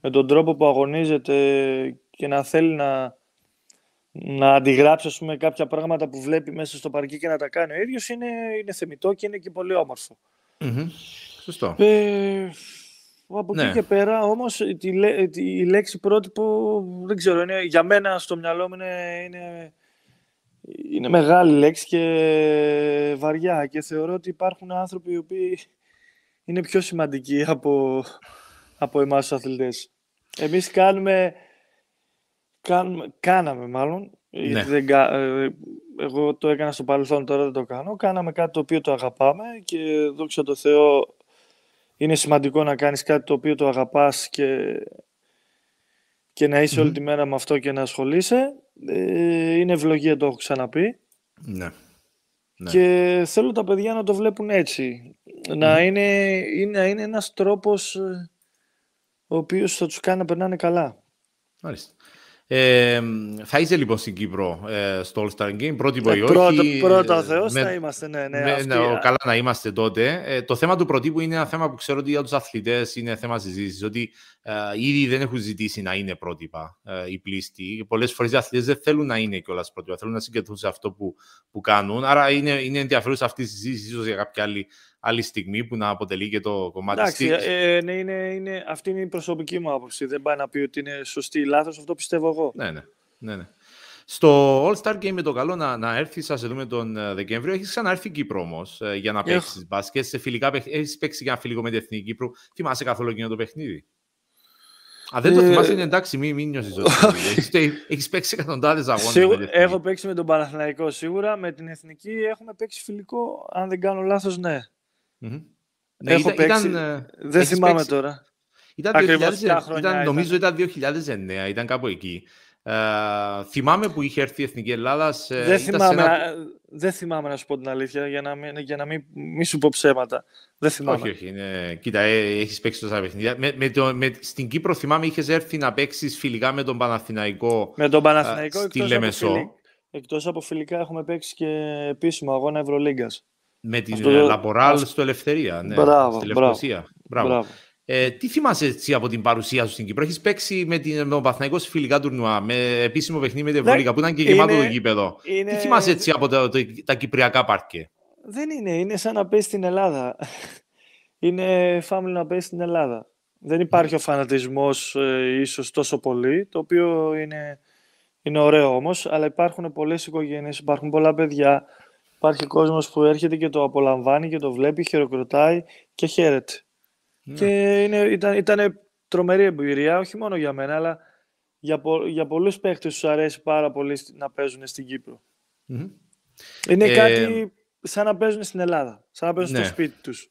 με τον τρόπο που αγωνίζεται και να θέλει να, να αντιγράψει ας πούμε, κάποια πράγματα που βλέπει μέσα στο παρκή και να τα κάνει ο ίδιος είναι, είναι θεμητό και είναι και πολύ όμορφο. Σωστό. Ε, από εκεί ναι. και πέρα όμως τη, η λέξη πρότυπο δεν ξέρω, είναι, για μένα στο μυαλό μου είναι, είναι, είναι μεγάλη λέξη και βαριά και θεωρώ ότι υπάρχουν άνθρωποι οι οποίοι είναι πιο σημαντικοί από, από εμάς τους αθλητές. Εμείς κάνουμε Κάνουμε, κάναμε μάλλον. Ναι. Δεν, ε, εγώ το έκανα στο παρελθόν, τώρα δεν το κάνω. Κάναμε κάτι το οποίο το αγαπάμε και δόξα τω Θεώ είναι σημαντικό να κάνεις κάτι το οποίο το αγαπάς και, και να είσαι όλη τη μέρα με αυτό και να ασχολείσαι. Ε, είναι ευλογία, το έχω ξαναπεί. Ναι. ναι. Και θέλω τα παιδιά να το βλέπουν έτσι. Να, είναι, είναι, είναι ένας τρόπος ε, ο οποίος θα τους κάνει να περνάνε καλά. Μάλιστα. Ε, θα είσαι λοιπόν στην Κύπρο ε, στο All Star Game, πρώτη ή πρώτα, Πρώτα ο Θεός θα είμαστε, ναι. ναι, με, ναι καλά να είμαστε τότε. Ε, το θέμα του προτύπου είναι ένα θέμα που ξέρω ότι για τους αθλητές είναι θέμα συζήτησης, ότι ε, ήδη δεν έχουν ζητήσει να είναι πρότυπα ε, οι πλήστοι. Πολλές φορές οι αθλητές δεν θέλουν να είναι κιόλας πρότυπα, θέλουν να συγκεντρούν σε αυτό που, που κάνουν. Άρα είναι, είναι ενδιαφέρουσα αυτή η συζήτηση, ίσως για κάποια άλλη άλλη στιγμή που να αποτελεί και το κομμάτι Εντάξει, ε, ναι, είναι, είναι, αυτή είναι η προσωπική μου άποψη. Δεν πάει να πει ότι είναι σωστή ή λάθος, αυτό πιστεύω εγώ. Ναι, ναι. ναι, ναι. Στο All-Star Game με το καλό να, να έρθεις, σα δούμε τον ε, Δεκέμβριο. Έχεις ξανάρθει Κύπρο όμως ε, για να παίξεις μπάσκετ. Σε φιλικά Έχεις παίξει για ένα φιλικό με την Εθνική Κύπρου. Θυμάσαι καθόλου εκείνο το παιχνίδι; Αν δεν το ε, θυμάσαι, είναι εντάξει, μην, μην νιώσεις ότι. [LAUGHS] Έχεις παίξει εκατοντάδες αγώνες. Έχω παίξει με τον Παναθηναϊκό σίγουρα. Με την Εθνική έχουμε παίξει φιλικό. Αν δεν κάνω λάθος, ναι. Mm-hmm. Έχω παίξει. Ε, δεν θυμάμαι παίξει. τώρα. Ήταν, 2000, ήταν, νομίζω ήταν 2009, ήταν κάπου εκεί. Uh, θυμάμαι που είχε έρθει η Εθνική Ελλάδα. Σε, δεν, θυμάμαι, ένα... δεν θυμάμαι να σου πω την αλήθεια για να μην, για να μην, μη σου πω ψέματα. Δεν θυμάμαι. Όχι, όχι. Είναι... Κοίτα, ε, έχεις παίξει τόσα παιχνίδια. Με, με το, με, στην Κύπρο θυμάμαι είχες έρθει να παίξεις φιλικά με τον Παναθηναϊκό. Με τον Παναθηναϊκό uh, στη Λεμεσό. Εκτός από φιλικά έχουμε παίξει και επίσημο αγώνα Ευρωλίγκας. Με την Αυτό... Λαποράλ στο Ελευθερία. Ναι, μπράβο, στη Λευκοσία. Μπράβο. μπράβο. Ε, τι θυμάσαι έτσι από την παρουσία σου στην Κύπρο; Έχεις παίξει με, την, με τον Παθηναϊκό σε φιλικά τουρνουά, με επίσημο παιχνίδι με την Ευρωλίγα που ήταν και γεμάτο το γήπεδο. Είναι... Τι θυμάσαι έτσι από το, το, τα κυπριακά πάρκε; Δεν είναι. Είναι σαν να πέσει στην Ελλάδα. [LAUGHS] είναι φάμιλο να πέσει στην Ελλάδα. Δεν υπάρχει ο φανατισμός ε, ίσως τόσο πολύ, το οποίο είναι, είναι ωραίο όμως, αλλά υπάρχουν πολλές οικογένειες, υπάρχουν πολλά παιδιά, Υπάρχει κόσμος που έρχεται και το απολαμβάνει και το βλέπει, χειροκροτάει και χαίρεται. Ναι. Και είναι, ήταν, ήταν τρομερή εμπειρία, όχι μόνο για μένα, αλλά για, πο, για πολλούς παίχτες τους αρέσει πάρα πολύ να παίζουν στην κυπρο Είναι ε... κάτι σαν να παίζουν στην Ελλάδα, σαν να παίζουν ναι. στο σπίτι τους.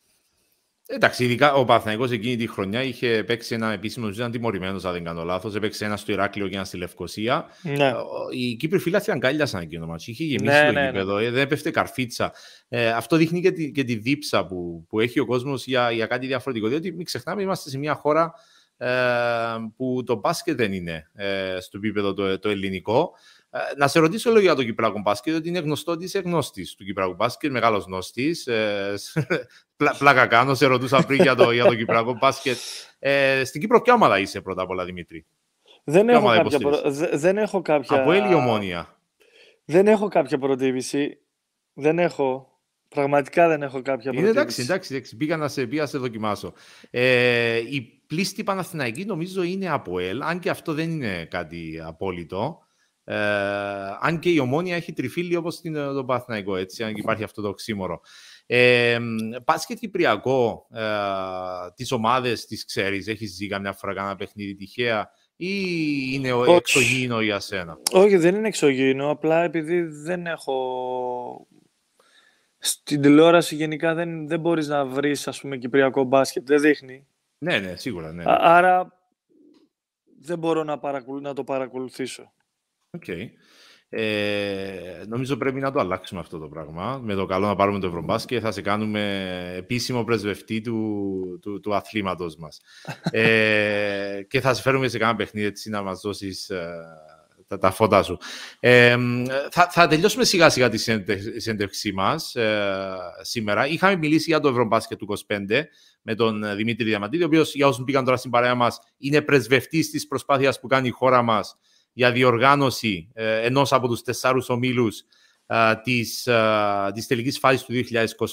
Εντάξει, ειδικά ο Παθναϊκό εκείνη τη χρονιά είχε παίξει ένα επίσημο, ήταν τιμωρημένος, αν δεν κάνω λάθος. Έπαιξε ένα στο Ηράκλειο και ένα στη Λευκοσία. Ναι. Οι Κύπροι φίλαθοι αγκάλιασαν εκείνο το μάτσο. Είχε γεμίσει ναι, το ναι, ναι. γήπεδο, ναι. δεν έπεφτε καρφίτσα. Ε, αυτό δείχνει και τη, και τη δίψα που, που έχει ο κόσμος για, για κάτι διαφορετικό. Διότι μην ξεχνάμε, είμαστε σε μια χώρα ε, που το μπάσκετ δεν είναι ε, στο επίπεδο το, το ελληνικό. Ε, να σε ρωτήσω λίγο για το Κυπράκο μπάσκετ, ότι είναι γνωστό ότι είσαι γνώστης του Κυπράκου μπάσκετ, μεγάλος γνώστης. Ε, πλάκα κάνω, σε ρωτούσα πριν για το, για το Κυπράκο μπάσκετ. Ε, στην Κύπρο, ποια ομάδα είσαι πρώτα απ' όλα, Δημήτρη; Δεν έχω, κάποια προ... δεν έχω κάποια... Από η ομόνια. Δεν έχω κάποια προτίμηση. Δεν έχω. Πραγματικά δεν έχω κάποια προτίμηση. εντάξει, εντάξει, εντάξει. Πήγα να σε, πήγα σε δοκιμάσω. Ε, η πλήστη Παναθηναϊκή νομίζω είναι από ΕΛ, αν και αυτό δεν είναι κάτι απόλυτο. Ε, αν και η ομόνια έχει τριφύλι όπως την, το Παναθηναϊκό, έτσι, αν υπάρχει αυτό το οξύμορο. Ε, και Κυπριακό, ε, τις ομάδες τις ξέρεις, έχεις δει καμιά φορά κανένα παιχνίδι τυχαία ή είναι Όχι. εξωγήινο για σένα; Όχι, δεν είναι εξωγήινο, απλά επειδή δεν έχω... Στην τηλεόραση γενικά δεν, δεν μπορείς να βρεις, ας πούμε, Κυπριακό μπάσκετ, δεν δείχνει. Ναι, ναι, σίγουρα, ναι. άρα δεν μπορώ να, να το παρακολουθήσω. OK. Okay. Ε, νομίζω πρέπει να το αλλάξουμε αυτό το πράγμα. Με το καλό να πάρουμε το Ευρωμπάσκετ θα σε κάνουμε επίσημο πρεσβευτή του, του, του αθλήματος μας. ε, και θα σε φέρουμε σε κάνα παιχνίδι έτσι να μας δώσεις ε, τα, τα φώτα σου. Ε, θα, θα τελειώσουμε σιγά σιγά τη συνέντευξή μας ε, σήμερα. Είχαμε μιλήσει για το Ευρωμπάσκετ του 25 με τον Δημήτρη Διαμαντίδη, ο οποίος για όσους πήγαν τώρα στην παρέα μας είναι πρεσβευτής της προσπάθειας που κάνει η χώρα μας για διοργάνωση ε, ενός από τους τεσσάρους ομίλους ε, της, ε, της τελικής φάσης του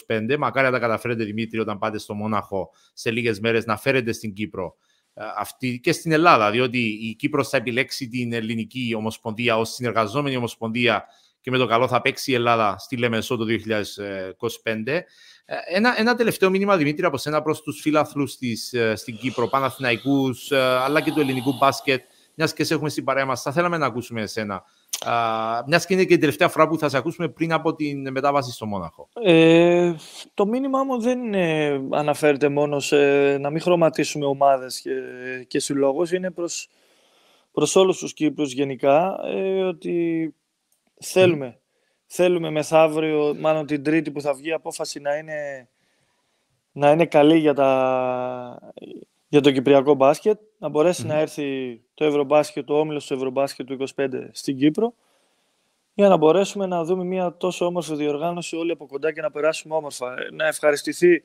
2025. Μακάρι να τα καταφέρετε, Δημήτρη, όταν πάτε στο Μόναχο σε λίγες μέρες, να φέρετε στην Κύπρο ε, αυτή και στην Ελλάδα, διότι η Κύπρος θα επιλέξει την ελληνική ομοσπονδία ως συνεργαζόμενη ομοσπονδία και με το καλό θα παίξει η Ελλάδα στη Λεμεσό το 2025. Ε, ένα, ένα τελευταίο μήνυμα, Δημήτρη, από σένα προς τους φίλαθλους της, στην Κύπρο, Παναθηναϊκούς, αλλά και του ελληνικού μπάσκετ, μιας και σε έχουμε στην παρέα μας, θα θέλαμε να ακούσουμε εσένα. Μιας και είναι και η τελευταία φορά που θα σε ακούσουμε πριν από την μετάβαση στο Μόναχο. Ε, το μήνυμά μου δεν είναι, αναφέρεται μόνο σε να μην χρωματίσουμε ομάδες και, και συλλόγους. Είναι προς, προς όλους τους Κύπρους γενικά ε, ότι θέλουμε. Θέλουμε μεθαύριο, μάλλον την Τρίτη που θα βγει η απόφαση να είναι, να είναι καλή για τα, για το κυπριακό μπάσκετ, να μπορεσει να έρθει το Ευρωμπάσκετ, το όμιλος του Ευρωμπάσκετ του 25 στην Κύπρο, για να μπορέσουμε να δούμε μια τόσο όμορφη διοργάνωση όλοι από κοντά και να περάσουμε όμορφα. Να ευχαριστηθεί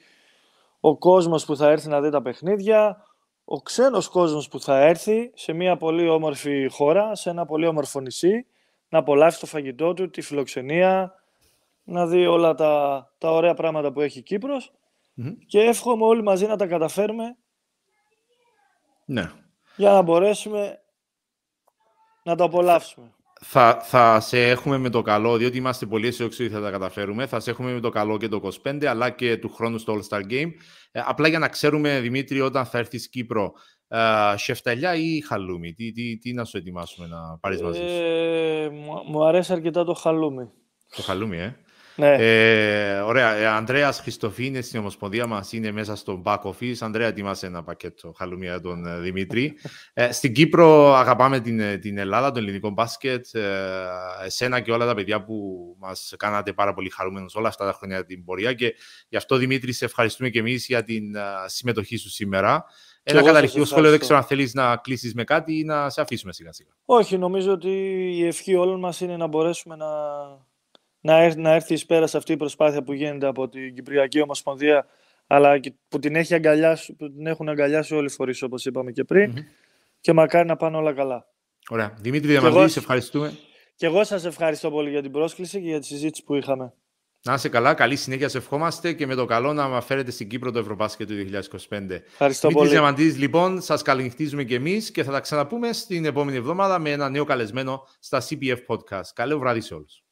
ο κόσμος που θα έρθει να δει τα παιχνίδια, ο ξένος κόσμος που θα έρθει σε μια πολύ όμορφη χώρα, σε ένα πολύ όμορφο νησί, να απολαύσει το φαγητό του, τη φιλοξενία, να δει όλα τα, τα ωραία πράγματα που έχει η κυπρος και εύχομαι όλοι μαζί να τα καταφέρουμε ναι. Για να μπορέσουμε να το απολαύσουμε. Θα, θα σε έχουμε με το καλό, διότι είμαστε πολύ αισιόξοι ότι θα τα καταφέρουμε. Θα σε έχουμε με το καλό και το 25, αλλά και του χρόνου στο All-Star Game. Ε, απλά για να ξέρουμε, Δημήτρη, όταν θα έρθει στην Κύπρο, ε, σεφταλιά ή χαλούμι, τι, τι, τι, να σου ετοιμάσουμε να πάρεις μαζί σου; Ε, μου αρέσει αρκετά το χαλούμι. Το χαλούμι, ε. Ναι. Ε, ωραία. Ε, Ανδρέας Χριστοφίνης στην Ομοσπονδία μας είναι μέσα στο back office. Ανδρέα, ετοιμάσαι ένα πακέτο χαλούμια για τον ε, Δημήτρη. ε, στην Κύπρο αγαπάμε την, ε, την Ελλάδα, τον ελληνικό μπάσκετ. Ε, εσένα και όλα τα παιδιά που μας κάνατε πάρα πολύ χαρούμενους όλα αυτά τα χρόνια την πορεία. Και γι' αυτό, Δημήτρη, σε ευχαριστούμε και εμείς για την uh, συμμετοχή σου σήμερα. Ένα καταληκτικό σχόλιο, δεν ξέρω αν θέλεις να κλείσεις με κάτι ή να σε αφήσουμε σιγά σιγά. Όχι, νομίζω ότι η ευχή όλων μας είναι να μπορέσουμε να να, να έρθει εις πέρας σε αυτή η προσπάθεια που γίνεται από την Κυπριακή Ομοσπονδία αλλά και που την, έχει αγκαλιάσει, που την έχουν αγκαλιάσει όλοι οι φορείς όπως είπαμε και πριν και μακάρι να πάνε όλα καλά. Ωραία. Δημήτρη Διαμαντής, σε ευχαριστούμε. Και εγώ σας ευχαριστώ πολύ για την πρόσκληση και για τη συζήτηση που είχαμε. Να είσαι καλά, καλή συνέχεια σε ευχόμαστε και με το καλό να φέρετε στην Κύπρο το Ευρωμπάσκετ του 2025. Ευχαριστώ Δημήτρης πολύ. Διαμαντής, λοιπόν, σας καληνυχτίζουμε και εμείς και θα τα ξαναπούμε στην επόμενη εβδομάδα με ένα νέο καλεσμένο στα CPF Podcast. Καλό βράδυ σε όλους.